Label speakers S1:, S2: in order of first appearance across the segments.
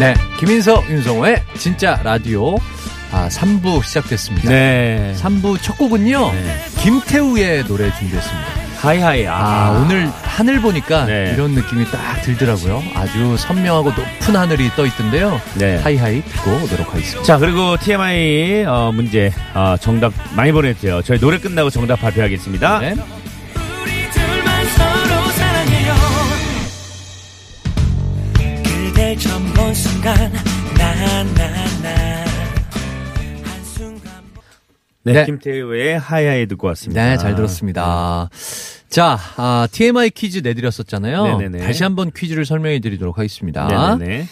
S1: 네, 김인석, 윤성호의 진짜 라디오 아, 3부 시작됐습니다.
S2: 네.
S1: 3부 첫 곡은요, 김태우의 노래 준비했습니다.
S2: High High.
S1: 아, 오늘 하늘 보니까
S2: 네.
S1: 이런 느낌이 딱 들더라고요. 아주 선명하고 높은 하늘이 떠 있던데요.
S2: 네.
S1: High High 듣고 오도록 하겠습니다.
S2: 자, 그리고 TMI 어, 문제 어, 정답 많이 보냈죠. 저희 노래 끝나고 정답 발표하겠습니다.
S1: 네.
S3: 그댈 처음 본 순간 나나나 한순간
S2: 네,
S1: 네.
S2: 김태우의 하이하이 듣고 왔습니다.
S1: 네, 잘 들었습니다. 자, 아, TMI 퀴즈 내드렸었잖아요.
S2: 네네네.
S1: 다시 한번 퀴즈를 설명해 드리도록 하겠습니다.
S2: 네네네.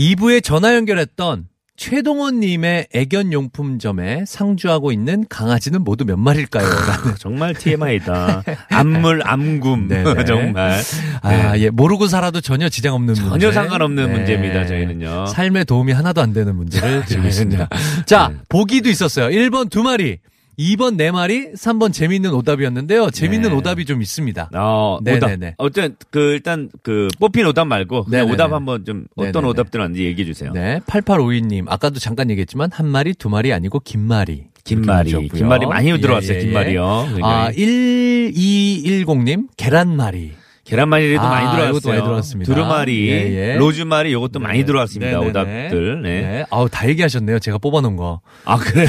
S1: 2부에 전화 연결했던 최동원님의 애견용품점에 상주하고 있는 강아지는 모두 몇 마리일까요? 라는.
S2: 정말 TMI다. 암물, 암굼. 정말.
S1: 아, 예, 모르고 살아도 전혀 지장 없는 문제.
S2: 전혀 상관없는
S1: 네.
S2: 문제입니다, 저희는요.
S1: 삶에 도움이 하나도 안 되는 문제를 드리고 있습니다. 자,
S2: 네.
S1: 보기도 있었어요. 1번 두 마리, 2번 네 마리, 3번 재밌는 오답이었는데요. 재밌는
S2: 네.
S1: 오답이 좀 있습니다.
S2: 어.
S1: 네네네.
S2: 어쨌든 그 일단 그 뽑힌 오답 말고 그냥
S1: 네네네.
S2: 오답 한번 좀 어떤
S1: 네네네.
S2: 오답들 왔는지 얘기해 주세요.
S1: 네, 8852님. 아까도 잠깐 얘기했지만 한 마리, 두 마리 아니고 긴 마리. 주셨고요.
S2: 김말이 많이
S1: 예,
S2: 들어왔어요.
S1: 예,
S2: 김말이요.
S1: 예. 아, 1210님. 계란말이.
S2: 계란말이도
S1: 아,
S2: 많이 들어왔어요.
S1: 많이 들어왔습니다.
S2: 두루마리,
S1: 예, 예.
S2: 로즈마리 이것도 많이 들어왔습니다.
S1: 네네네.
S2: 오답들. 네.
S1: 네. 아우, 다 얘기하셨네요. 제가 뽑아놓은 거.
S2: 아 그래요?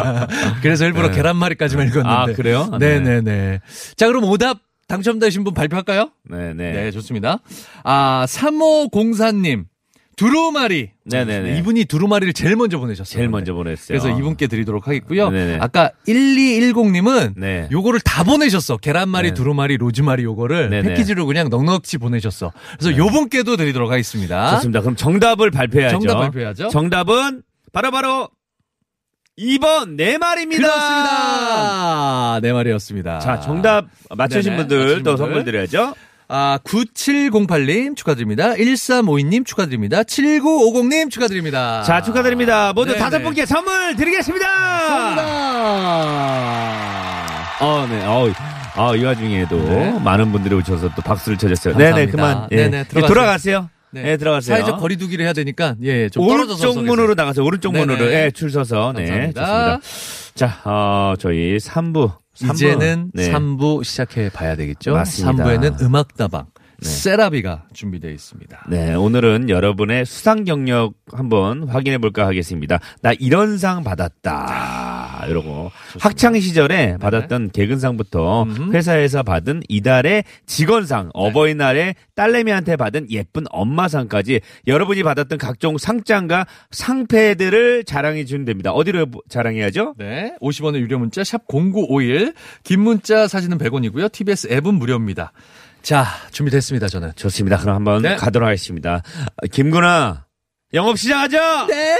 S1: 그래서 일부러
S2: 네.
S1: 계란말이까지만 읽었는데.
S2: 아, 그래요? 네.
S1: 네네 네. 자, 그럼 오답 당첨되신 분 발표할까요?
S2: 네네.
S1: 네, 좋습니다. 아, 3504님. 두루마리.
S2: 네네네.
S1: 이분이 두루마리를 제일 먼저 보내셨어요.
S2: 제일 먼저 보냈어요.
S1: 그래서 이분께 드리도록 하겠고요.
S2: 네네.
S1: 아까 1210님은
S2: 네.
S1: 요거를 다 보내셨어. 계란말이,
S2: 네.
S1: 두루마리, 로즈마리 요거를
S2: 네네.
S1: 패키지로 그냥 넉넉히 보내셨어. 그래서 요분께도 드리도록 하겠습니다.
S2: 좋습니다. 그럼 정답을 발표해야죠.
S1: 정답 발표해야죠.
S2: 정답은 바로 바로 2번 네 말입니다.
S1: 그렇습니다. 네 말이었습니다.
S2: 자, 정답 맞추신
S1: 네네,
S2: 분들
S1: 맞추신
S2: 또
S1: 분들.
S2: 선물 드려야죠.
S1: 아, 9708님 축하드립니다. 1352님 축하드립니다. 7950님 축하드립니다.
S2: 자, 축하드립니다. 모두
S1: 네네.
S2: 다섯 분께 선물 드리겠습니다.
S1: 감사합니다.
S2: 어, 네. 어, 아, 이 와중에도
S1: 네.
S2: 많은 분들이 오셔서 또 박수를 쳐줬어요. 네네, 그만. 예.
S1: 네네,
S2: 예,
S1: 들어가세요.
S2: 돌아가세요. 네, 들어가세요.
S1: 사회적 거리두기를 해야 되니까, 예, 좀 떨어져서.
S2: 오른쪽 문으로 나가세요. 오른쪽
S1: 네네.
S2: 문으로. 예, 줄 서서. 네,
S1: 감사합니다.
S2: 좋습니다. 자, 어, 저희 3부.
S1: 이제는
S2: 네.
S1: 3부 시작해 봐야 되겠죠.
S2: 맞습니다.
S1: 3부에는 음악다방. 세라비가 준비되어 있습니다.
S2: 네, 오늘은 여러분의 수상 경력 한번 확인해 볼까 하겠습니다. 나 이런 상 받았다. 이러고 학창 시절에 받았던 개근상부터 회사에서 받은 이달의 직원상, 어버이날에 딸내미한테 받은 예쁜 엄마상까지 여러분이 받았던 각종 상장과 상패들을 자랑해 주면 됩니다. 어디로 자랑해야죠?
S1: 네. 50원의 유료 문자 샵 0951. 긴 문자 사진은 100원이고요. TBS 앱은 무료입니다. 자, 준비됐습니다, 저는.
S2: 좋습니다. 그럼 한번
S1: 네.
S2: 가도록 하겠습니다. 김구나 영업 시작하죠.
S1: 네.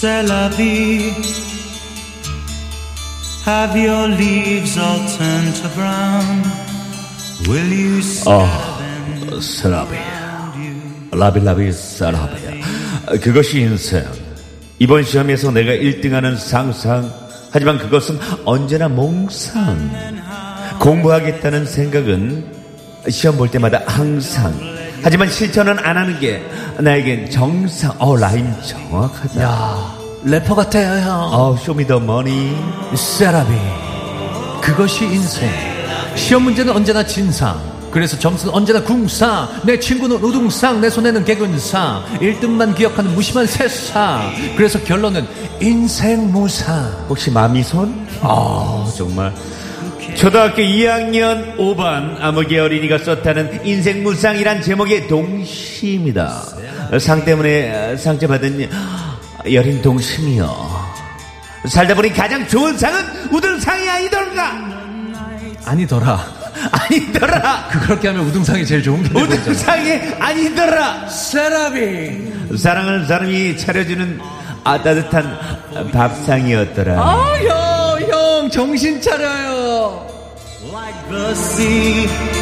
S3: C'est la vie. Have your leaves all turned to brown? Will you around you?
S2: 라비라비 사라비. 그것이 인생. 이번 시험에서 내가 1등하는 상상. 하지만 그것은 언제나 몽상. 공부하겠다는 생각은 시험 볼 때마다 항상. 하지만 실천은 안 하는 게 나에겐 정상. 어, 라임 정확하다.
S1: 야, 래퍼 같아요, 형.
S2: 어, 쇼미더머니.
S1: 세라비. 그것이 인생. 시험 문제는 언제나 진상. 그래서 점수는 언제나 궁상. 내 친구는 우등상. 내 손에는 개근상. 1등만 기억하는 무심한 세상. 그래서 결론은 인생 무상.
S2: 혹시 마미손? 아, 정말. 초등학교 2학년 5반 아무개 어린이가 썼다는 인생 무상이란 제목의 동시입니다. 상 때문에 상처 받은 여린 동심이요. 살다 보니 가장 좋은 상은 우등상이 아니던가
S1: 아니더라.
S2: 아니더라
S1: 그렇게 하면 우등상이 제일 좋은 게.
S2: 우등상이 아니더라
S1: 세라비.
S2: 사랑하는 사람이 차려주는 아, 따뜻한 밥상이었더라
S1: 아, 형, 형, 정신 차려요.
S3: like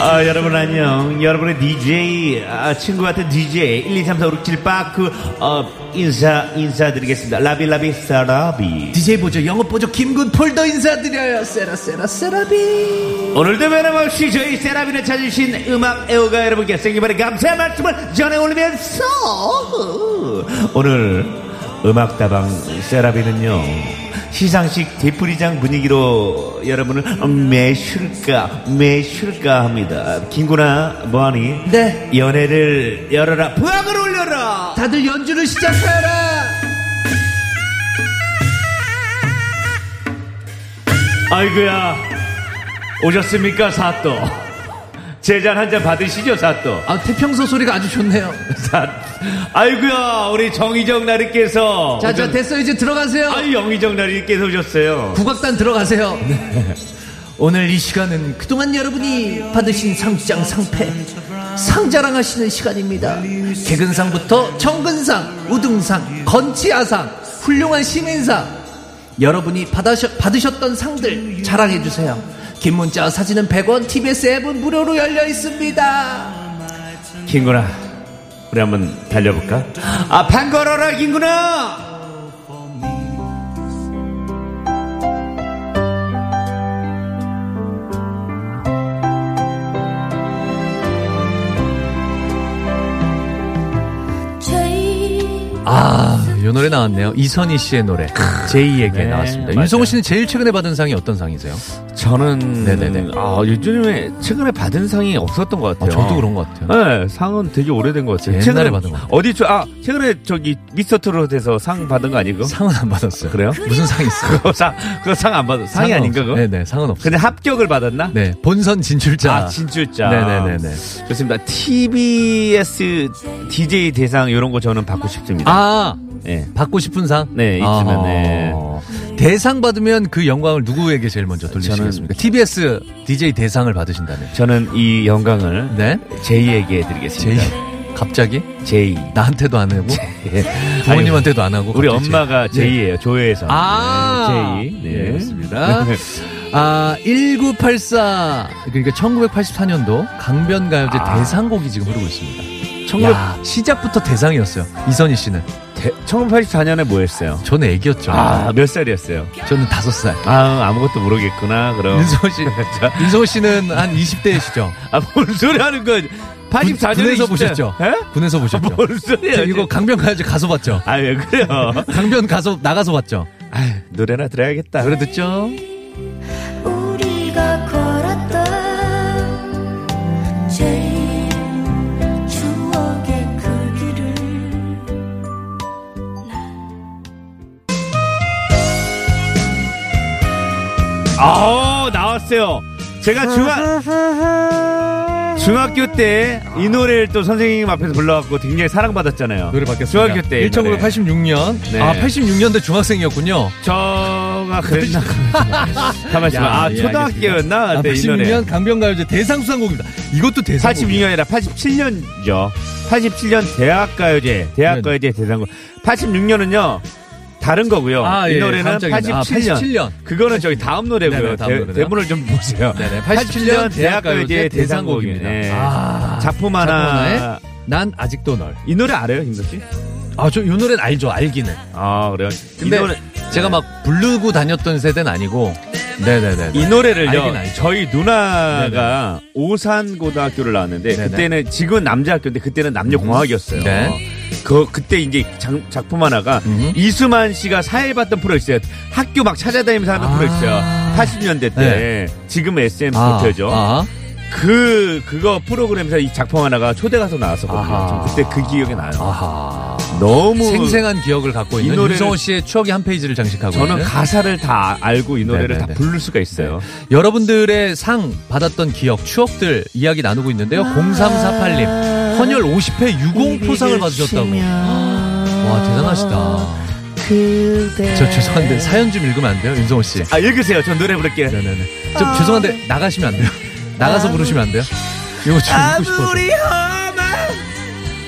S2: 아, 여러분 안녕. 여러분의 DJ, 아, 친구 같은 DJ 1, 2, 3, 4, 5, 6, 7, 8, 9, 어, 인사, 인사드리겠습니다. 라비 라비 사라비.
S1: DJ 보조, 영업 보조, 김군 폴더 인사드려요. 세라, 세라, 세라비.
S2: 오늘도 변함없이 저희 세라비를 찾으신 음악 애호가 여러분께 생기발의 감사의 말씀을 전해 올리면서 오늘 음악다방 세라비는요 시상식 뒤풀이장 분위기로 여러분을 매실까 매실까 합니다 김구나 뭐하니?
S1: 네.
S2: 연애를 열어라 부학을 올려라
S1: 다들 연주를 시작하라.
S2: 아이고야 오셨습니까 사또 제잔 한 잔 받으시죠 사또
S1: 아, 태평소 소리가 아주 좋네요.
S2: 자, 아이고야 우리 정희정 나리께서
S1: 자, 자, 됐어. 이제 들어가세요.
S2: 아이 영희정 나리께서 오셨어요
S1: 국악단 들어가세요. 오늘 이 시간은 그동안 여러분이 받으신 상장 상패 상자랑하시는 시간입니다. 개근상부터 정근상, 우등상, 건치아상, 훌륭한 시민상 여러분이 받으셨, 받으셨던 상들 자랑해 주세요. 긴 문자 사진은 100원, TBS 앱은 무료로 열려 있습니다.
S2: 김구나 우리 한번 달려볼까? 아 판 걸어라 김구나
S1: 아, 이 노래 나왔네요. 이선희 씨의 노래. 제이에게
S2: 네,
S1: 나왔습니다.
S2: 맞아요.
S1: 윤성호 씨는 제일 최근에 받은 상이 어떤 상이세요?
S2: 저는
S1: 네네네.
S2: 아 요즘에 최근에 받은 상이 없었던 것
S1: 아,
S2: 같아요
S1: 저도 그런 것 같아요.
S2: 네, 상은 되게 오래된 것 같아요.
S1: 옛날에
S2: 최근에
S1: 받은 것 같아요.
S2: 어디 저, 아, 최근에 저기 미스터 트롯에서 상 받은 거 아니고?
S1: 상은 안 받았어요.
S2: 그래요?
S1: 무슨 상이 있어요?
S2: 그거 상, 그거 상안 받았, 상이 아닌가. 그거?
S1: 네네, 상은 없어요.
S2: 근데 합격을 받았나?
S1: 네, 본선 진출자.
S2: 아, 진출자.
S1: 네네네네.
S2: 좋습니다. TBS DJ 대상 이런 거 저는 받고 싶습니다.
S1: 아,
S2: 예.
S1: 받고 싶은 상?
S2: 네, 있으면, 네.
S1: 대상 받으면 그 영광을 누구에게 제일 먼저 돌리시겠습니까? TBS DJ 대상을 받으신다면.
S2: 저는 이 영광을
S1: 네?
S2: 제이에게
S1: 제이.
S2: 드리겠습니다.
S1: 갑자기?
S2: 제이.
S1: 나한테도 안 하고?
S2: 예.
S1: 부모님한테도 안 하고?
S2: 우리
S1: 갑자기
S2: 엄마가
S1: 제이.
S2: 제이예요. 조회에서.
S1: 아,
S2: 네, 제이.
S1: 네,
S2: 네.
S1: 그렇습니다. 아, 1984. 그러니까 1984년도 강변가요제
S2: 아.
S1: 대상곡이 지금 흐르고 있습니다.
S2: 1900
S1: 야, 시작부터 대상이었어요. 이선희 씨는.
S2: 1984년에 뭐 했어요?
S1: 저는 애기였죠.
S2: 아, 몇 살이었어요?
S1: 저는 다섯 살.
S2: 아, 아무것도 모르겠구나, 그럼.
S1: 윤성호 씨, 윤성호 씨는 한 20대이시죠?
S2: 아, 뭔 소리 하는 거야. 84년에
S1: 군에서 보셨죠?
S2: 에?
S1: 군에서 보셨죠?
S2: 뭔 소리야.
S1: 저 이거 강변가요제 가서 봤죠?
S2: 아, 왜 그래요?
S1: 강변 가서 나가서 봤죠?
S2: 아, 노래나 들어야겠다.
S1: 노래 듣죠?
S2: 아, 나왔어요. 제가 중학, 중학교 때 이 노래를 또 선생님 앞에서 불러갖고 굉장히 사랑받았잖아요.
S1: 노래 바뀌었습니다.
S2: 중학교 때. 이 노래.
S1: 1986년.
S2: 네.
S1: 아, 86년대 중학생이었군요.
S2: 저가 그랬나? 가만 있어봐.
S1: 야,
S2: 아,
S1: 예,
S2: 초등학교였나?
S1: 아,
S2: 이 노래.
S1: 86년 강변가요제 대상 수상곡입니다. 이것도 대상.
S2: 86년이라 87년이죠. 87년 대학가요제, 대학가요제 대상곡. 86년은요, 다른 거고요.
S1: 아,
S2: 이
S1: 예,
S2: 노래는
S1: 깜짝이야. 아,
S2: 87년.
S1: 87년.
S2: 그거는 저기 다음 노래고요.
S1: 네네, 다음
S2: 대. 대본을 좀 보세요.
S1: 네네,
S2: 87년 대학가요제 대상곡입니다. 네.
S1: 아,
S2: 작품 하나.
S1: 난 아직도 널.
S2: 이 노래 알아요, 김덕 씨?
S1: 아, 저 이 노래는 알죠. 알기는.
S2: 아, 그래요.
S1: 근데
S2: 이, 노래,
S1: 제가 막 부르고 다녔던 세대는 아니고. 네네네.
S2: 이 노래를요. 저희 누나가 오산고등학교를 나왔는데,
S1: 네네.
S2: 그때는, 지금은 남자 학교인데, 그때는 남녀 공학이었어요.
S1: 네.
S2: 그, 그때 이제 장- 작품 하나가,
S1: 음.
S2: 이수만 씨가 사회봤던 프로 있어요. 학교 막 찾아다니면서 하는
S1: 아.
S2: 프로 있어요. 80년대 때.
S1: 네.
S2: 지금 SM
S1: 아,
S2: 도표죠.
S1: 아,
S2: 그 그거 프로그램에서 이 작품 하나가 초대 가서 나왔었거든요. 그때 그 기억이 나요.
S1: 아하.
S2: 너무
S1: 생생한 기억을 갖고
S2: 이
S1: 있는
S2: 노래를-
S1: 윤성호 씨의 추억의 한 페이지를 장식하고
S2: 저는
S1: 있는
S2: 가사를 다 알고 이 노래를
S1: 네네네.
S2: 다 부를 수가 있어요.
S1: 여러분들의 상 받았던 기억, 추억들 이야기 나누고 있는데요. 0348님 헌혈 50회 유공포상을 받으셨다고. 와 대단하시다. 저 죄송한데 사연 좀 읽으면 안 돼요, 윤성호 씨?
S2: 아 읽으세요. 전 노래 부를게요.
S1: 네네네. 좀 죄송한데 나가시면 안 돼요. 나가서 부르시면 안 돼요. 이거 좀 읽고 싶어서.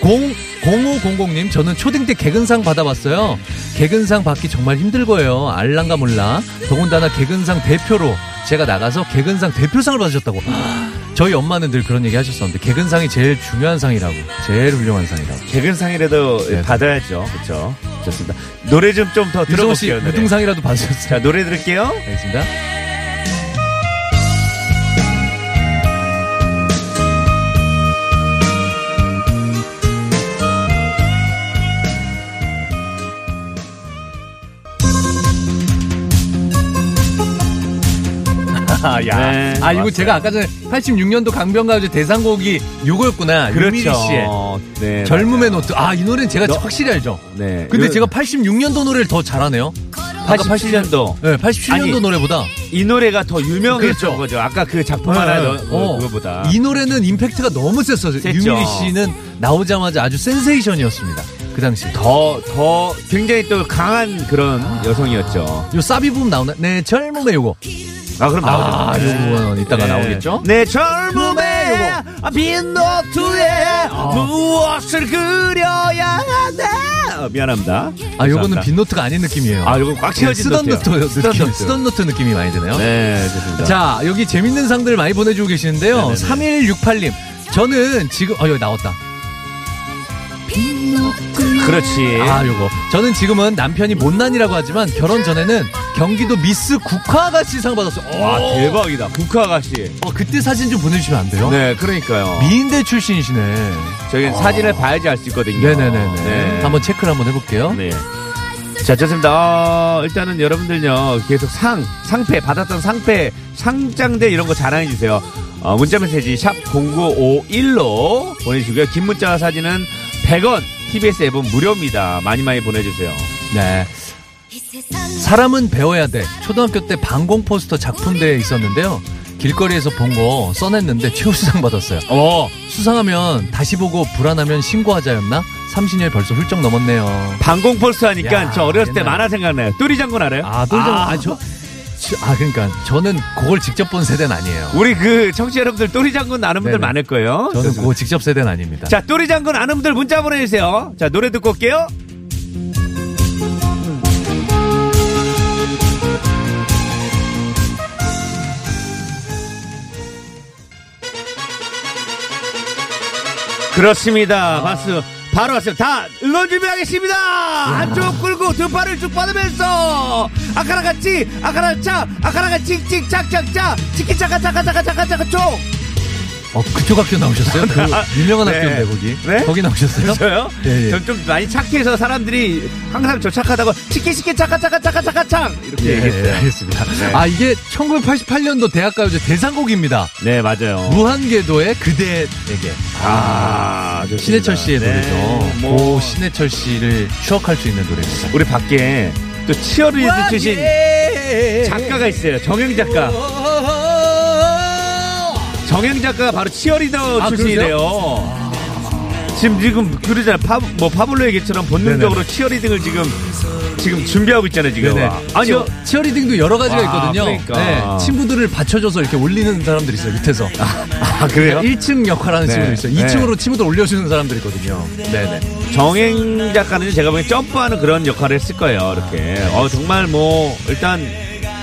S1: 0 0500님 저는 초딩 때 개근상 받아봤어요. 개근상 받기 정말 힘들 거예요. 알랑가 몰라. 더군다나 개근상 대표로 제가 나가서 개근상 대표상을 받으셨다고. 저희 엄마는 늘 그런 얘기 하셨었는데 개근상이 제일 중요한 상이라고. 제일 훌륭한 상이라고.
S2: 개근상이라도
S1: 네.
S2: 받아야죠. 그렇죠. 좋습니다. 노래 좀 좀더
S1: 유성호 씨
S2: 들어볼게요. 노래.
S1: 무등상이라도 받으셨어요.
S2: 자 노래 들을게요.
S1: 알겠습니다. 야.
S2: 네,
S1: 아, 이거
S2: 맞아요.
S1: 제가 아까 전에 86년도 강변가요제 대상곡이 요거였구나. 유미리 씨의
S2: 그렇죠. 네,
S1: 젊음의
S2: 맞아요.
S1: 노트. 아, 이 노래는 제가
S2: 너-
S1: 확실히 알죠.
S2: 네.
S1: 근데
S2: 요-
S1: 제가 86년도 노래를 더 잘 아네요.
S2: 87년도
S1: 네, 87년도
S2: 아니,
S1: 노래보다.
S2: 이 노래가 더 유명했던
S1: 그렇죠.
S2: 거죠. 아까 그 작품 하나 더
S1: 어.
S2: 그거보다.
S1: 이 노래는 임팩트가 너무 셌어요. 유미리 씨는 나오자마자 아주 센세이션이었습니다. 그 당시.
S2: 더, 더 굉장히 또 강한 그런 여성이었죠.
S1: 요 사비 부분 나오나? 네, 젊음의 요거.
S2: 아, 그럼 나오죠.
S1: 아, 요거는 이따가 나오겠죠?
S2: 내 젊음의 빈 노트에 무엇을 그려야 하네. 어, 미안합니다.
S1: 아, 요거는
S2: 죄송합니다.
S1: 빈노트가 아닌 느낌이에요.
S2: 아, 요건 꽉 채워진
S1: 쓰던
S2: 노트예요.
S1: 노트,
S2: 쓰던
S1: 느낌,
S2: 노트.
S1: 쓰던 노트 느낌이 많이 드네요.
S2: 네, 좋습니다.
S1: 자, 여기 재밌는 상들 많이 보내주고 계시는데요.
S2: 네네네.
S1: 3168님. 저는 지금, 어, 여기 나왔다.
S2: 그렇지.
S1: 아, 요거. 저는 지금은 남편이 못난이라고 하지만 결혼 전에는 경기도 미스 국화아가씨 상 받았어요.
S2: 와,
S1: 오.
S2: 대박이다. 국화아가씨.
S1: 어, 그때 사진 좀 보내주시면 안 돼요?
S2: 네, 그러니까요.
S1: 미인대 출신이시네.
S2: 저희 사진을 봐야지 알 수 있거든요.
S1: 네네네네.
S2: 네.
S1: 한번 체크를 한번 해볼게요.
S2: 네. 자, 좋습니다. 어, 일단은 여러분들요, 계속 상, 상패, 받았던 상패, 상장대 이런 거 자랑해주세요. 어, 문자 메시지 샵 0951로 보내주시고요. 긴 문자 사진은 100원, TBS 앱은 무료입니다. 많이 많이 보내주세요.
S1: 네. 사람은 배워야 돼. 초등학교 때 반공 포스터 작품대회 있었는데요. 길거리에서 본 거 써냈는데 최우수상 받았어요.
S2: 어,
S1: 수상하면 다시 보고 불안하면 신고하자였나? 30년 벌써 훌쩍 넘었네요.
S2: 반공 포스터 하니까
S1: 야,
S2: 저 어렸을 때
S1: 옛날.
S2: 만화 생각나요. 똘이 장군 알아요?
S1: 아, 똘장, 아, 저, 저- 아, 그러니까 저는 그걸 직접 본 세대는 아니에요.
S2: 우리 그 청취자 여러분들 똘이 장군 아는 분들
S1: 네네.
S2: 많을 거예요.
S1: 저는 그거 직접 세대는 아닙니다.
S2: 자, 똘이 장군 아는 분들 문자 보내주세요. 자, 노래 듣고 올게요. 그렇습니다. 박수. 바로 왔어요. 다 응원 준비하겠습니다. 한쪽 끌고 두 팔을 쭉 뻗으면서 아까라같이 아까라차 아까라가 찍찍 짝짝짝 치키 차카 차카 차카 차카 차카 쪽
S1: 어, 그쪽 학교 나오셨어요? 그 유명한
S2: 네.
S1: 학교인데, 거기.
S2: 네?
S1: 거기 나오셨어요?
S2: 저요?
S1: 예, 예.
S2: 전좀 많이 착해서 사람들이 항상 저 착하다고 치키 치키 차카 차카 차카 차카 창 이렇게
S1: 예,
S2: 얘기했어요.
S1: 알겠습니다.
S2: 네.
S1: 아, 이게 1988년도 대학가요제 대상곡입니다.
S2: 네 맞아요.
S1: 무한궤도의 그대에게.
S2: 아.
S1: 신해철 씨의
S2: 네,
S1: 노래죠.
S2: 뭐
S1: 고 신해철 씨를 추억할 수 있는 노래입니다.
S2: 우리 밖에 또 치어리드 출신 작가가 있어요. 정행 작가. 정행 작가가 바로 치어리더
S1: 아,
S2: 출신이래요. 지금 지금 그러잖아요. 파, 뭐 파블로 얘기처럼 본능적으로 치어리딩을 지금 지금 준비하고 있잖아요. 지금.
S1: 네네.
S2: 아니
S1: 치어, 치어 리딩도 여러 가지가
S2: 아,
S1: 있거든요.
S2: 그러니까.
S1: 네, 친구들을 받쳐줘서 이렇게 올리는 사람들이 있어요, 밑에서.
S2: 아 그래요?
S1: 1층 역할하는
S2: 네.
S1: 친구들 있어요.
S2: 네.
S1: 2층으로 친구들 올려주는 사람들이 있거든요. 네네.
S2: 정행 작가는 제가 보기엔 점프하는 그런 역할을 했을 거예요. 이렇게. 어, 정말 뭐, 일단,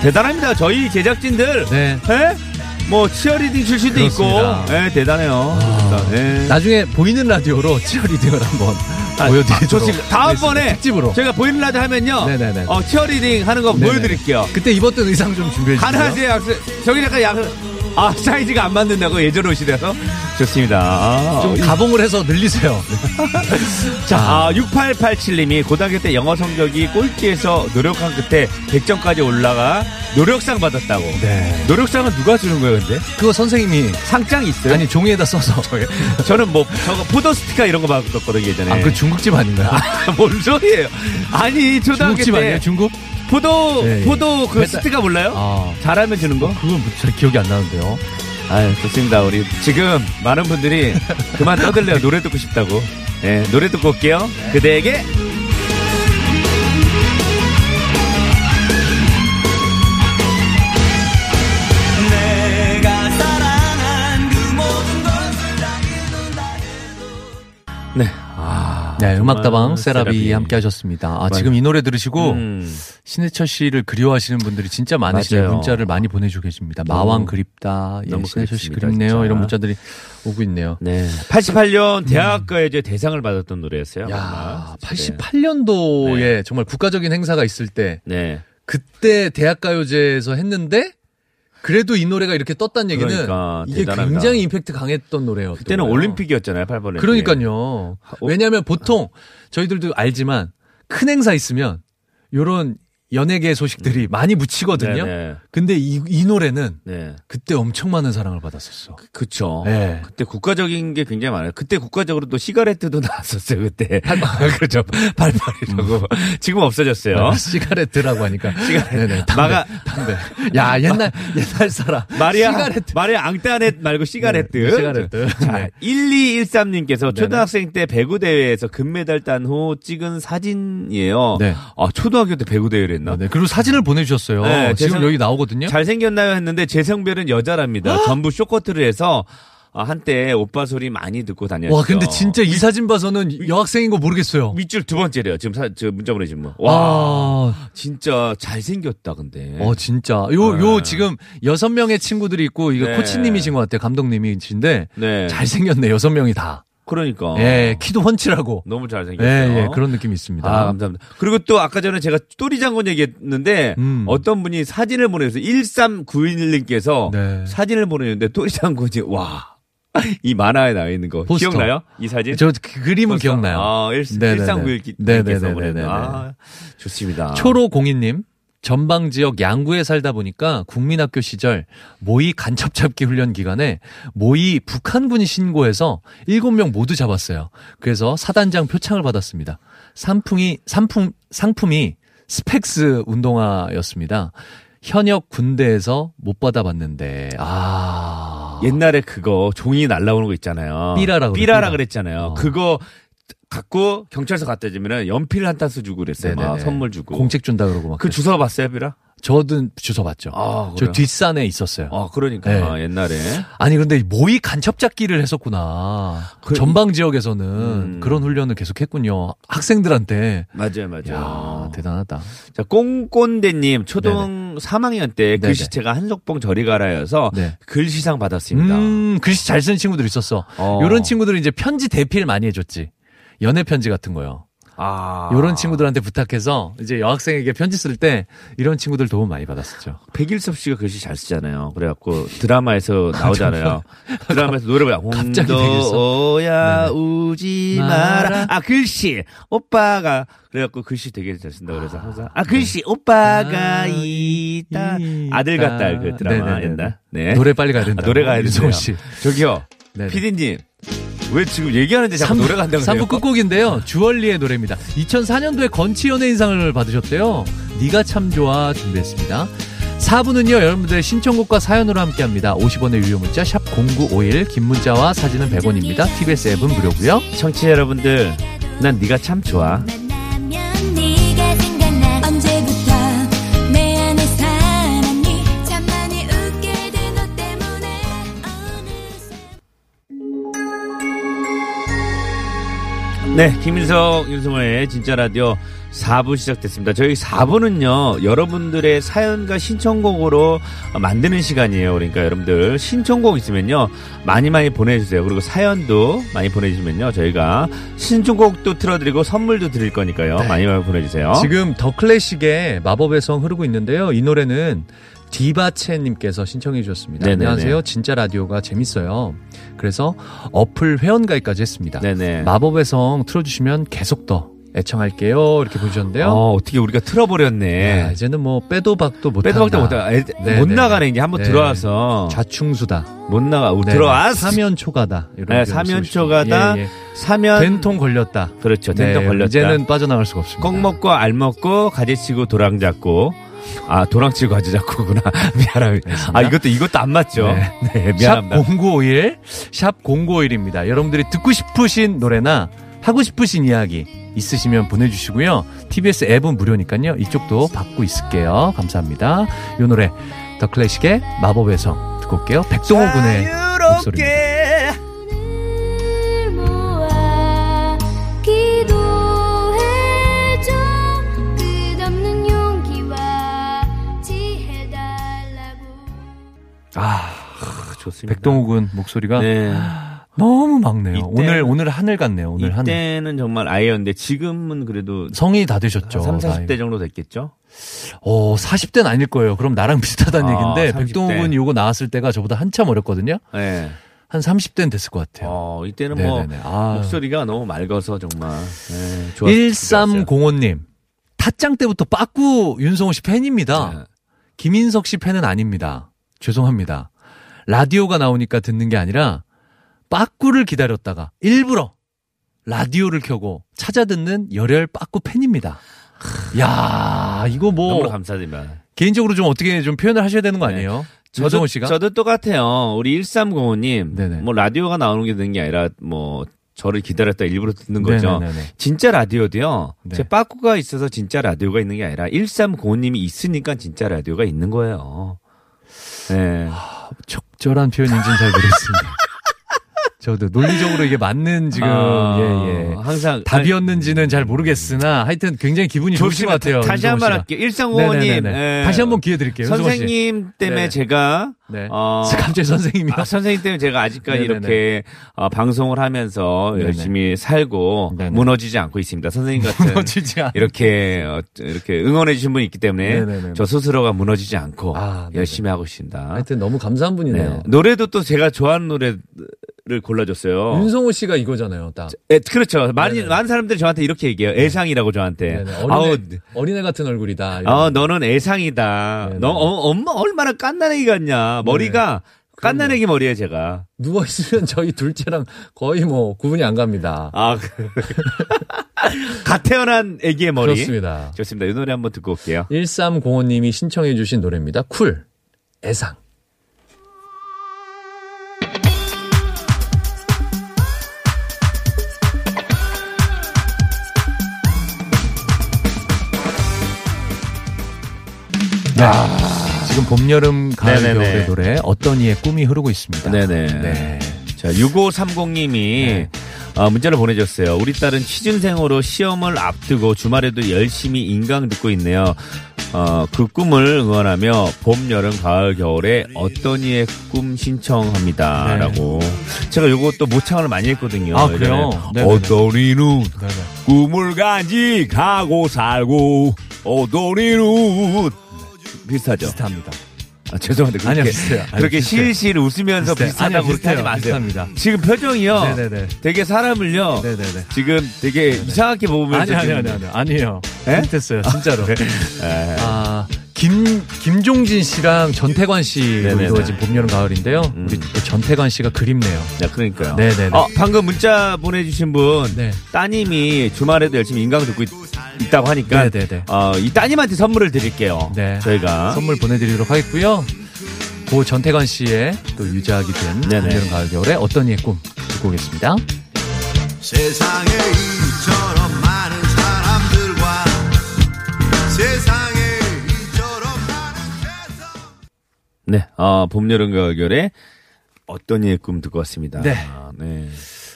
S2: 대단합니다. 저희 제작진들.
S1: 네.
S2: 예? 뭐, 치어리딩 출신도
S1: 그렇습니다.
S2: 있고. 예, 대단해요. 일단, 예.
S1: 나중에 보이는 라디오로 치어리딩을 한번
S2: 아,
S1: 보여드리도록
S2: 아. 다음번에.
S1: 특집으로.
S2: 저희가 보이는 라디오 하면요.
S1: 네네네.
S2: 어, 치어리딩 하는 거
S1: 네네.
S2: 보여드릴게요.
S1: 그때 입었던 의상 좀 준비해 주세요.
S2: 가능하세요? 약속. 저기 잠깐 약속. 아, 사이즈가 안 맞는다고 예전 옷이라서? 좋습니다. 아,
S1: 좀 가봉을 해서 늘리세요.
S2: 자, 아, 6887님이 고등학교 때 영어 성적이 꼴찌에서 노력한 끝에 100점까지 올라가 노력상 받았다고.
S1: 네.
S2: 노력상은 누가 주는 거예요, 근데?
S1: 그거 선생님이
S2: 상장 있어요?
S1: 아니 종이에다 써서
S2: 저는 뭐, 저거 포도 스티커 이런 거 받았거든요, 예전에.
S1: 아 그 중국집 아닌가요?
S2: 뭔 소리예요? 아니, 초등학교
S1: 중국집
S2: 때
S1: 아니에요? 중국?
S2: 포도,
S1: 예, 예.
S2: 포도 그
S1: 배달-
S2: 스티커 몰라요?
S1: 아
S2: 잘하면 주는 거?
S1: 그건 뭐 잘 기억이 안 나는데요.
S2: 아유, 좋습니다. 우리 지금 많은 분들이 그만 떠들래요. 노래 듣고 싶다고. 예, 노래 듣고 올게요. 그대에게 네,
S1: 음악다방 세라비,
S2: 세라비.
S1: 함께 하셨습니다. 아, 지금 이 노래 들으시고
S2: 음.
S1: 신해철 씨를 그리워하시는 분들이 진짜
S2: 많으시네요.
S1: 문자를 많이 보내주고 계십니다.
S2: 너무,
S1: 마왕 그립다. 예,
S2: 너무
S1: 신해철 씨 그립네요.
S2: 진짜.
S1: 이런 문자들이 오고 있네요.
S2: 네. 88년 대학가요제 대상을 받았던 노래였어요.
S1: 야,
S2: 정말.
S1: 88년도에
S2: 네.
S1: 정말 국가적인 행사가 있을 때
S2: 네.
S1: 그때 대학가요제에서 했는데 그래도 이 노래가 이렇게 떴다는 얘기는
S2: 그러니까
S1: 이게
S2: 대단합니다.
S1: 굉장히 임팩트 강했던 노래예요.
S2: 그때는 올림픽이었잖아요, 8번에.
S1: 그러니까요.
S2: 어?
S1: 왜냐하면 보통 저희들도 알지만 큰 행사 있으면 요런 연예계 소식들이 많이 묻히거든요.
S2: 음. 네네.
S1: 근데 이, 이 노래는
S2: 네.
S1: 그때 엄청 많은 사랑을 받았었어.
S2: 그쵸.
S1: 네.
S2: 그때 국가적인 게 굉장히 많아요. 그때 국가적으로 또 시가레트도 나왔었어요, 그때. 그렇죠. 발발이라고. 지금 없어졌어요.
S1: 시가레트라고 하니까.
S2: 시가레트.
S1: 네네, 담배,
S2: 마가-
S1: 담배. 야, 옛날, 옛날 사람.
S2: 마리아,
S1: 시가레트.
S2: 마리아 앙따넷 말고 시가레트.
S1: 네, 시가레트.
S2: 자,
S1: 네.
S2: 1213님께서
S1: 네네.
S2: 초등학생 때 배구 대회에서 금메달 딴 후 찍은 사진이에요.
S1: 네.
S2: 아, 초등학교 때 배구 대회를 했나?
S1: 아, 네. 그리고 사진을 보내주셨어요.
S2: 네,
S1: 지금
S2: 재성-
S1: 여기 나오거든요.
S2: 잘생겼나요? 했는데 제 성별은 여자랍니다. 전부 쇼커트를 해서 아, 한때 오빠 소리 많이 듣고 다녔죠.
S1: 와, 근데 진짜 이 사진 봐서는 여학생인 거 모르겠어요.
S2: 밑줄 두 번째래요. 지금 사, 저 문자 보내신 분. 와,
S1: 와.
S2: 진짜 잘생겼다, 근데.
S1: 어, 진짜. 요, 요,
S2: 네.
S1: 지금 여섯 명의 친구들이 있고, 이거
S2: 네.
S1: 코치님이신 것 같아요. 감독님이신데.
S2: 네.
S1: 잘생겼네, 여섯 명이 다.
S2: 그러니까.
S1: 예, 키도 훤칠하고.
S2: 너무
S1: 예,
S2: 잘생겼어요.
S1: 예, 그런 느낌이 있습니다.
S2: 아, 감사합니다. 그리고 또 아까 전에 제가 또리 장군 얘기했는데
S1: 음.
S2: 어떤 분이 사진을 보내서 1391님께서
S1: 네.
S2: 사진을 보내는데 또리 장군이 와. 이 만화에 나와 있는 거
S1: 포스터.
S2: 기억나요? 이 사진?
S1: 저 그 그림은
S2: 포스터.
S1: 기억나요.
S2: 아, 1,
S1: 네네네.
S2: 1391님께서
S1: 네네네네네.
S2: 보내는 아, 좋습니다.
S1: 초로공인님. 전방 지역 양구에 살다 보니까 국민학교 시절 모의 간첩 잡기 훈련 기간에 모의 북한군이 신고해서 7명 모두 잡았어요. 그래서 사단장 표창을 받았습니다. 상품이 상품 상품이 스펙스 운동화였습니다. 현역 군대에서 못 받아봤는데 아
S2: 옛날에 그거 종이 날라오는 거 있잖아요.
S1: 삐라라.
S2: 그랬잖아요.
S1: 어.
S2: 그거 갖고 경찰서 갖다 주면은 연필 한 타스 주고 그랬어요. 막
S1: 네네네.
S2: 선물 주고.
S1: 공책 준다 그러고
S2: 막그 주워 봤어요, 삐라?
S1: 저도 주워 봤죠.
S2: 아,
S1: 저? 뒷산에 있었어요.
S2: 아, 그러니까
S1: 네.
S2: 아, 옛날에
S1: 아니 근데 모의 간첩 잡기를 했었구나.
S2: 그-
S1: 전방 지역에서는
S2: 음.
S1: 그런 훈련을 계속했군요. 학생들한테.
S2: 맞아요, 맞아요.
S1: 야 대단하다.
S2: 자, 꽁꼰대님 초등 3학년 때
S1: 네네.
S2: 글씨체가 한석봉 저리 가라여서
S1: 네.
S2: 글씨상 받았습니다.
S1: 음 글씨 잘 쓰는 친구들 있었어.
S2: 어.
S1: 요런 친구들은 이제 편지 대필 많이 해줬지. 연애 편지 같은 거요.
S2: 아,
S1: 요런 친구들한테 부탁해서 이제 여학생에게 편지 쓸 때 이런 친구들 도움 많이 받았었죠.
S2: 백일섭 씨가 글씨 잘 쓰잖아요. 그래갖고 드라마에서 나오잖아요. 드라마에서 노래 불러.
S1: 갑자기 네네.
S2: 우지
S1: 마라.
S2: 마라. 아 글씨 오빠가 그래갖고 글씨 되게 잘 쓴다 그래서 항상 아 글씨 오빠가
S1: 아,
S2: 있다.
S1: 있다.
S2: 아들과 딸그 드라마. 옛날. 네.
S1: 노래 빨리 가야 된다.
S2: 아, 노래 가야.
S1: 씨.
S2: 저기요.
S1: 네네.
S2: 피디님. 왜 지금 얘기하는데 자꾸 노래 간다고 그래요?
S1: 3부 끝곡인데요. 주얼리의 노래입니다. 2004년도에 건치 연예인상을 받으셨대요. 네가 참 좋아 준비했습니다. 4부는요. 여러분들의 신청곡과 사연으로 함께합니다. 50원의 유료 문자 샵 0951, 긴 문자와 사진은 100원입니다. TBS 앱은 무료고요.
S2: 청취자 여러분들, 난 네가 참 좋아.
S4: 네,
S2: 김인석, 윤승호의 진짜 라디오 4부 시작됐습니다. 저희 4부는요, 여러분들의 사연과 신청곡으로 만드는 시간이에요. 그러니까 여러분들 신청곡 있으면요, 많이 많이 보내주세요. 그리고 사연도 많이 보내주시면요, 저희가 신청곡도 틀어드리고 선물도 드릴 거니까요. 많이 많이 보내주세요.
S1: 지금 더 클래식의 마법의 성 흐르고 있는데요. 이 노래는 디바체님께서 신청해 주셨습니다.
S2: 네네네.
S1: 안녕하세요. 진짜 라디오가 재밌어요. 그래서 어플 회원가입까지 했습니다.
S2: 네네.
S1: 마법의 성 틀어주시면 계속 더 애청할게요. 이렇게 보여주셨는데요.
S2: 어, 어떻게 우리가 틀어버렸네.
S1: 야, 이제는 뭐 빼도 박도 못한다.
S2: 빼도 박도 못하 애-
S1: 네,
S2: 못
S1: 네.
S2: 나가네. 이제 한번
S1: 네.
S2: 들어와서.
S1: 좌충수다.
S2: 못 나가.
S1: 네,
S2: 들어왔어.
S1: 사면 초가다. 이런
S2: 네, 사면. 초가다.
S1: 예, 예.
S2: 사면.
S1: 된통 걸렸다.
S2: 그렇죠. 된통
S1: 네,
S2: 걸렸다.
S1: 이제는 빠져나갈 수가 없습니다.
S2: 꺽 먹고 알 먹고 가지 치고 도랑 잡고. 아, 도랑 치고 가지 잡고구나. 미안합니다. 아, 이것도, 이것도 안 맞죠?
S1: 네.
S2: 네,
S1: 샵
S2: 미안합니다.
S1: 0951, 샵 0951입니다. 여러분들이 듣고 싶으신 노래나 하고 싶으신 이야기 있으시면 보내주시고요. TBS 앱은 무료니까요. 이쪽도 받고 있을게요. 감사합니다. 이 노래 더 클래식의 마법의 성 듣고 올게요. 백동호 군의 목소리입니다.
S2: 좋습니다.
S1: 백동호 군 목소리가
S2: 네.
S1: 너무 막네요.
S2: 이때는-
S1: 오늘 오늘 하늘 같네요. 오늘 하늘.
S2: 이때는 정말 아이였는데 지금은 그래도
S1: 성이 다 되셨죠.
S2: 3,
S1: 나이.
S2: 40대 정도 됐겠죠?
S1: 어, 40대는 아닐 거예요. 그럼 나랑 비슷하다는
S2: 아,
S1: 얘기인데
S2: 30대.
S1: 백동호 군이 요거 나왔을 때가 저보다 한참 어렸거든요.
S2: 네.
S1: 한 30대는 됐을 것 같아요.
S2: 어, 이때는 뭐
S1: 네네네. 아.
S2: 목소리가 너무 맑아서 정말 네, 좋았,
S1: 1305님. 타짱 때부터 빠꾸 윤성호 씨 팬입니다.
S2: 네.
S1: 김인석 씨 팬은 아닙니다. 죄송합니다. 라디오가 나오니까 듣는 게 아니라 빠꾸를 기다렸다가 일부러 라디오를 켜고 찾아 듣는 열혈 빠꾸 팬입니다. 야, 이거 뭐
S2: 너무 감사드립니다.
S1: 개인적으로 좀 어떻게 좀 표현을 하셔야 되는 거 아니에요? 윤성호 씨가?
S2: 저도 똑같아요. 우리 1305님.
S1: 네네.
S2: 뭐 라디오가 나오는 게 되는 게 아니라 뭐 저를 기다렸다 일부러 듣는 거죠.
S1: 네네네네.
S2: 진짜 라디오도요.
S1: 네.
S2: 제 빠꾸가 있어서 진짜 라디오가 있는 게 아니라 1305님이 있으니까 진짜 라디오가 있는 거예요. 네.
S1: 적절한 표현인지는 잘 모르겠습니다. 저도 논리적으로 이게 맞는 지금
S2: 아,
S1: 예, 예.
S2: 항상
S1: 답이었는지는 잘 모르겠으나 하여튼 굉장히 기분이 좋으신 것 같아요.
S2: 다시 한 번. 할게요. 1305님.
S1: 네네네네. 다시 한 번 기회 드릴게요.
S2: 선생님 때문에
S1: 네.
S2: 제가
S1: 네.
S2: 어,
S1: 갑자기 선생님이요.
S2: 아, 선생님 때문에 제가 아직까지
S1: 네네네.
S2: 이렇게 어, 방송을 하면서
S1: 네네.
S2: 열심히 살고
S1: 네네.
S2: 무너지지 않고 있습니다. 선생님 같은 이렇게 어, 이렇게 응원해 주신 분이 있기 때문에
S1: 네네네.
S2: 저 스스로가 무너지지 않고
S1: 아.
S2: 열심히 하고 있습니다.
S1: 하여튼 너무 감사한 분이네요.
S2: 네. 노래도 또 제가 좋아하는 노래 를 골라줬어요.
S1: 윤성호 씨가 이거잖아요. 딱.
S2: 예, 그렇죠. 많이
S1: 네네.
S2: 많은 사람들이 저한테 이렇게 얘기해요. 애상이라고 저한테.
S1: 네네.
S2: 아우,
S1: 어린애, 어린애 같은 얼굴이다. 이런.
S2: 아, 너는 애상이다.
S1: 네네.
S2: 너 어, 엄마 얼마나 깐난애기 같냐. 머리가 깐난애기 머리예요, 제가.
S1: 누워 있으면 저희 둘째랑 거의 뭐 구분이 안 갑니다.
S2: 아, 그. 갓 태어난 애기의 머리.
S1: 그렇습니다.
S2: 좋습니다. 이 노래 한번 듣고 올게요.
S1: 1305님이 신청해 주신 노래입니다. 쿨. 애상. 네. 지금 봄, 여름, 가을,
S2: 네네네.
S1: 겨울의 노래 어떤 이의 꿈이 흐르고 있습니다.
S2: 네네.
S1: 네.
S2: 자, 6530님이 어, 문자를 보내줬어요. 우리 딸은 취준생으로 시험을 앞두고 주말에도 열심히 인강 듣고 있네요. 어, 그 꿈을 응원하며 봄, 여름, 가을, 겨울에 어떤 이의 꿈 신청합니다.
S1: 네.
S2: 라고. 제가 또 모창을 많이 했거든요.
S1: 아, 그래요?
S2: 어떤 이는. 꿈을 간직하고 살고 어떤 이는 비슷하죠?
S1: 비슷합니다.
S2: 아, 죄송한데 그렇게,
S1: 아니요, 비슷해요. 아니,
S2: 그렇게
S1: 비슷해요.
S2: 실실 웃으면서
S1: 비슷해요.
S2: 비슷하다고
S1: 아니요,
S2: 그렇게 하지. 마세요.
S1: 비슷합니다.
S2: 지금 표정이요.
S1: 네네네.
S2: 되게 사람을요.
S1: 네네네.
S2: 지금 되게 이상하게 보면서
S1: 아니, 아니, 아니, 아니, 아니에요.
S2: 예?
S1: 비슷했어요, 진짜로.
S2: 예.
S1: 아, 김, 김종진 씨랑 전태관 씨로
S2: 네네네.
S1: 이루어진 봄, 여름, 가을인데요.
S2: 음.
S1: 우리 또 전태관 씨가 그립네요.
S2: 네, 그러니까요.
S1: 네네네.
S2: 어, 방금 문자 보내주신 분
S1: 네.
S2: 따님이 주말에도 열심히 인강 듣고 있, 다고 하니까
S1: 네네네.
S2: 어, 이 따님한테 선물을 드릴게요.
S1: 네.
S2: 저희가
S1: 선물 보내드리도록 하겠고요. 고 전태관 씨의 또 유작이 된 봄,
S2: 네네.
S1: 여름, 가을, 겨울에 어떤 이의 꿈 듣고 오겠습니다.
S5: 세상에 이처럼 많은 사람들과 세상
S2: 네, 어, 봄, 여름, 가을, 겨울에 어떤 이의 꿈 듣고 왔습니다.
S1: 네.
S2: 아, 네.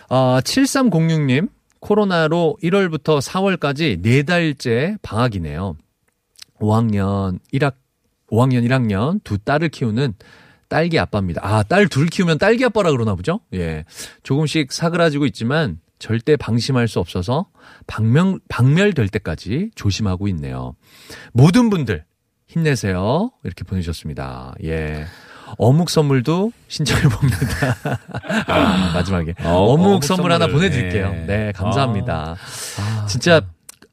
S1: 아, 7306님, 코로나로 1월부터 4월까지 4달째 방학이네요. 5학년 1학, 5학년 1학년 두 딸을 키우는 딸기 아빠입니다. 아, 딸 둘 키우면 딸기 아빠라 그러나 보죠? 예. 조금씩 사그라지고 있지만 절대 방심할 수 없어서 방명, 방멸될 때까지 조심하고 있네요. 모든 분들 힘내세요. 이렇게 보내주셨습니다. 예. 어묵 선물도 신청해 봅니다. 아, 마지막에
S2: 어,
S1: 어묵,
S2: 어묵
S1: 선물 하나 보내드릴게요.
S2: 네.
S1: 네, 감사합니다. 진짜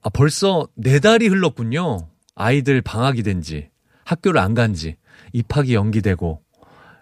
S1: 아, 벌써 네 달이 흘렀군요. 아이들 방학이 된지 학교를 안 간지 입학이 연기되고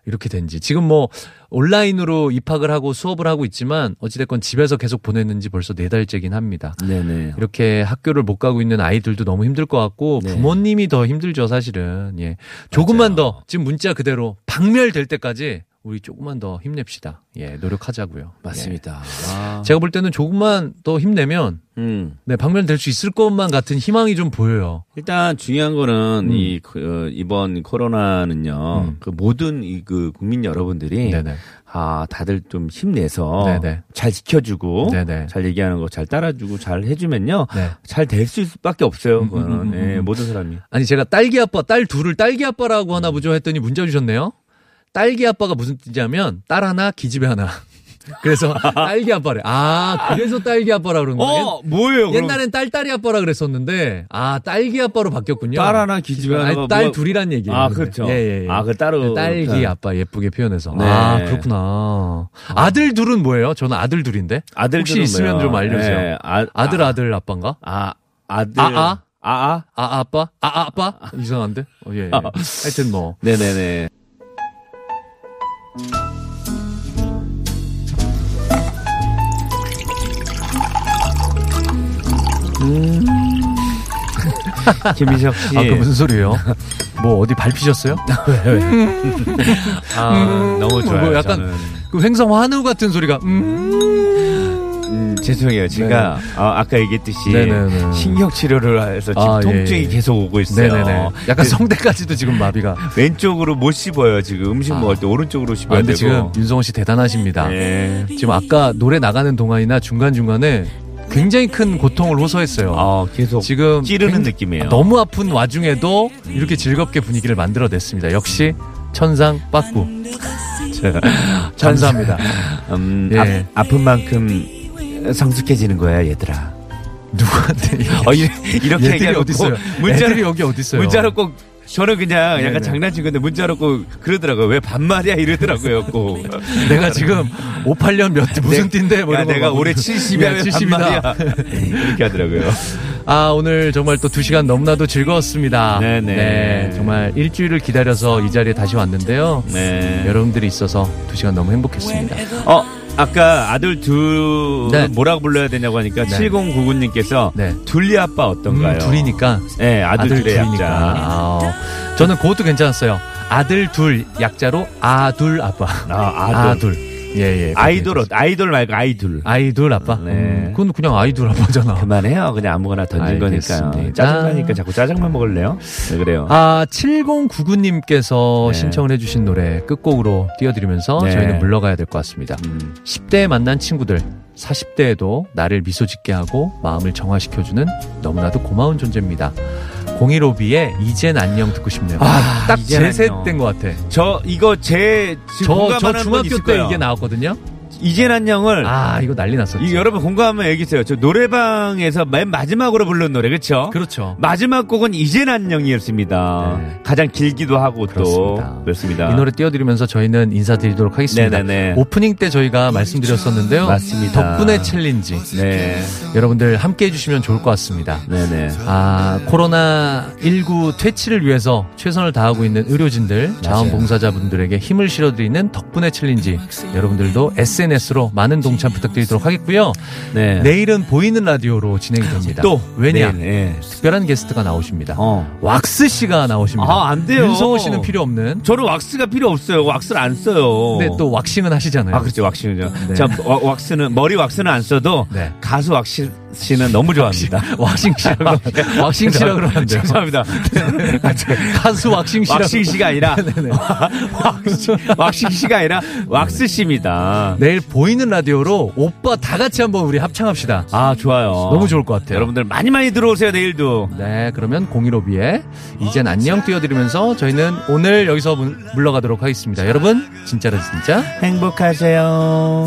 S1: 이렇게 된 지 지금 뭐 온라인으로 입학을 하고 수업을 하고 있지만 어찌됐건 집에서 계속 보냈는지 벌써 네 달째긴 합니다.
S2: 네네.
S1: 이렇게 학교를 못 가고 있는 아이들도 너무 힘들 것 같고
S2: 네.
S1: 부모님이 더 힘들죠 사실은 예 조금만 더 지금 문자 그대로 박멸될 때까지 우리 조금만 더 힘냅시다 예 노력하자고요
S2: 맞습니다.
S1: 예. 제가 볼 때는 조금만 더 힘내면
S2: 음.
S1: 네 박멸될 수 있을 것만 같은 희망이 좀 보여요
S2: 일단 중요한 거는
S1: 음.
S2: 이 그, 어, 이번 코로나는요.
S1: 음.
S2: 그 모든 이 그 국민 여러분들이
S1: 네네
S2: 아 다들 좀 힘내서
S1: 네네.
S2: 잘 지켜주고
S1: 네네.
S2: 잘 얘기하는 거 잘 따라주고 잘 해주면요.
S1: 네.
S2: 잘될 수밖에 없어요.
S1: 음,
S2: 그거는
S1: 음, 음,
S2: 예,
S1: 음.
S2: 모든 사람이.
S1: 아니 제가 딸기 아빠 딸 둘을 딸기 아빠라고 하나 보죠 했더니 문자 주셨네요 딸기 아빠가 무슨 뜻이냐면 딸 하나 기집애 하나 그래서 딸기 아빠래 아 그래서 딸기 아빠라 그러는 거예요
S2: 어 뭐예요?
S1: 옛날엔 딸딸이 아빠라 그랬었는데 아 딸기 아빠로 바뀌었군요.
S2: 딸 하나 기집애 하나가
S1: 딸
S2: 뭐가-
S1: 둘이란 얘기예요.
S2: 아. 그렇죠.
S1: 예, 예, 예.
S2: 아그 따로
S1: 딸기
S2: 그
S1: 아빠 예쁘게 표현해서.
S2: 네.
S1: 아 그렇구나. 아들 둘은 뭐예요? 저는 아들 둘인데.
S2: 아들
S1: 혹시 있으면 좀 알려주세요.
S2: 네, 아,
S1: 아들
S2: 아,
S1: 아들 아빠인가?
S2: 아 아들
S1: 아아?
S2: 아아
S1: 아 아빠? 아 아빠? 이상한데? 어, 예, 예. 하여튼 뭐.
S2: 네네네. 김미석 씨.
S1: 아, 그 무슨 소리예요? 뭐 어디 밟히셨어요?
S2: 아, 너무 좋아요.
S1: 뭐 약간
S2: 저는.
S1: 그 횡성 환우 같은 소리가 음.
S2: 음, 죄송해요. 제가 아, 아까 얘기했듯이
S1: 네네네.
S2: 신경 치료를 해서 지금
S1: 아, 예,
S2: 통증이
S1: 예.
S2: 계속 오고 있어요.
S1: 네네네. 약간
S2: 그
S1: 성대까지도 지금 마비가.
S2: 왼쪽으로 못 씹어요. 지금 음식
S1: 아.
S2: 먹을 때 오른쪽으로
S1: 아,
S2: 씹어야
S1: 근데
S2: 되고.
S1: 지금 윤성호 씨 대단하십니다.
S2: 예.
S1: 지금 아까 노래 나가는 동안이나 중간 중간에 굉장히 큰 고통을 호소했어요.
S2: 아, 계속
S1: 지금
S2: 찌르는
S1: 굉-
S2: 느낌이에요.
S1: 너무 아픈 와중에도 이렇게 즐겁게 분위기를 만들어냈습니다. 역시 천상 빠꾸. 감사합니다.
S2: 음,
S1: 예.
S2: 아, 픈 만큼 성숙해지는 거야, 얘들아.
S1: 누구한테
S2: 어, 이, 이렇게 얘기하고
S1: 어디 있어요?
S2: 문자로
S1: 애들이 여기 어디 있어요?
S2: 문자로 꼭 저는 그냥 약간
S1: 네네.
S2: 장난친 건데 문자로 꼭 그러더라고요. 왜 반말이야 이러더라고요. 꼭.
S1: 내가 지금 58년 몇 무슨 띠인데 뭐
S2: 야, 내가
S1: 막
S2: 올해
S1: 물어-
S2: 70이야.
S1: 야,
S2: 왜
S1: 70이다.
S2: 반말이야. 이렇게 하더라고요.
S1: 아, 오늘 정말 또두 시간 너무나도 즐거웠습니다.
S2: 네네.
S1: 정말 일주일을 기다려서 이 자리에 다시 왔는데요.
S2: 네.
S1: 여러분들이 있어서 두 시간 너무 행복했습니다.
S2: 어, 아까 아들 둘
S1: 네.
S2: 뭐라고 불러야 되냐고 하니까
S1: 네.
S2: 7099님께서
S1: 네.
S2: 둘리 아빠 어떤가요?
S1: 음, 둘이니까
S2: 네, 아들,
S1: 아들
S2: 둘의. 약자.
S1: 아, 어. 저는 그것도 괜찮았어요. 아들 둘 약자로 아둘 아빠.
S2: 아, 아들.
S1: 아둘. 예, 예.
S2: 아이돌, 어- 아이돌 말고 아이돌.
S1: 아이돌 아빠.
S2: 네.
S1: 음, 그건 그냥 아이돌 아빠잖아.
S2: 그만해요. 그냥 아무거나 던진
S1: 알겠습니다.
S2: 거니까요. 짜증나니까 자꾸 짜장면 먹을래요? 왜 그래요?
S1: 아, 7099님께서
S2: 네.
S1: 신청을 해주신 노래 끝곡으로 띄워드리면서
S2: 네.
S1: 저희는 물러가야 될 것 같습니다.
S2: 음.
S1: 10대에 만난 친구들, 40대에도 나를 미소 짓게 하고 마음을 정화시켜주는 너무나도 고마운 존재입니다. 015B의 이젠 안녕 듣고 싶네요.
S2: 아,
S1: 딱
S2: 이젠
S1: 제셋
S2: 안녕.
S1: 된것 같아.
S2: 저 이거 제 지금
S1: 저, 중학교 때. 이게 나왔거든요.
S2: 이젠 안녕을
S1: 아, 이거 난리 났었지.
S2: 이 여러분 공감하면 얘기했어요. 저 노래방에서 맨 마지막으로 부른 노래 그렇죠?
S1: 그렇죠.
S2: 마지막 곡은 이젠 안녕이었습니다.
S1: 네.
S2: 가장 길기도 하고
S1: 그렇습니다.
S2: 또 그렇습니다.
S1: 이 노래 띄워드리면서 저희는 인사드리도록 하겠습니다.
S2: 네네네.
S1: 오프닝 때 저희가 말씀드렸었는데요.
S2: 맞습니다.
S1: 덕분에 챌린지.
S2: 네,
S1: 여러분들 함께 해주시면 좋을 것 같습니다.
S2: 네네.
S1: 아, 코로나 19 퇴치를 위해서 최선을 다하고 있는 의료진들, 자원봉사자분들에게 힘을 실어드리는 덕분에 챌린지. 여러분들도 SNS 로 많은 동참 부탁드리도록 하겠고요.
S2: 네.
S1: 내일은 보이는 라디오로 진행이 됩니다.
S2: 또
S1: 왜냐?
S2: 내일, 네.
S1: 특별한 게스트가 나오십니다.
S2: 어.
S1: 왁스 씨가 나오십니다.
S2: 아, 안 돼요.
S1: 윤성호 씨는 필요 없는.
S2: 저는 왁스가 필요 없어요. 왁스를 안 써요.
S1: 근데 또 왁싱은 하시잖아요.
S2: 아, 그렇죠. 왁싱은요.
S1: 네.
S2: 자, 와- 왁스는, 머리 왁스는 안 써도
S1: 네.
S2: 가수 왁스 씨는 너무 좋아합니다.
S1: 왁싱 씨라고 왁싱 씨라고 돼요.
S2: 죄송합니다.
S1: 가수 왁싱 씨라고.
S2: 왁싱 씨가 아니라 왁시, 왁싱 씨가 아니라 왁스 씨입니다.
S1: 내일 보이는 라디오로 오빠 다 같이 한번 우리 합창합시다.
S2: 아 좋아요.
S1: 너무 좋을 것 같아요.
S2: 여러분들 많이 많이 들어오세요 내일도.
S1: 네, 그러면 015B의 이젠 안녕 띄워드리면서 저희는 오늘 여기서 물- 물러가도록 하겠습니다. 여러분, 진짜로 진짜.
S2: 행복하세요.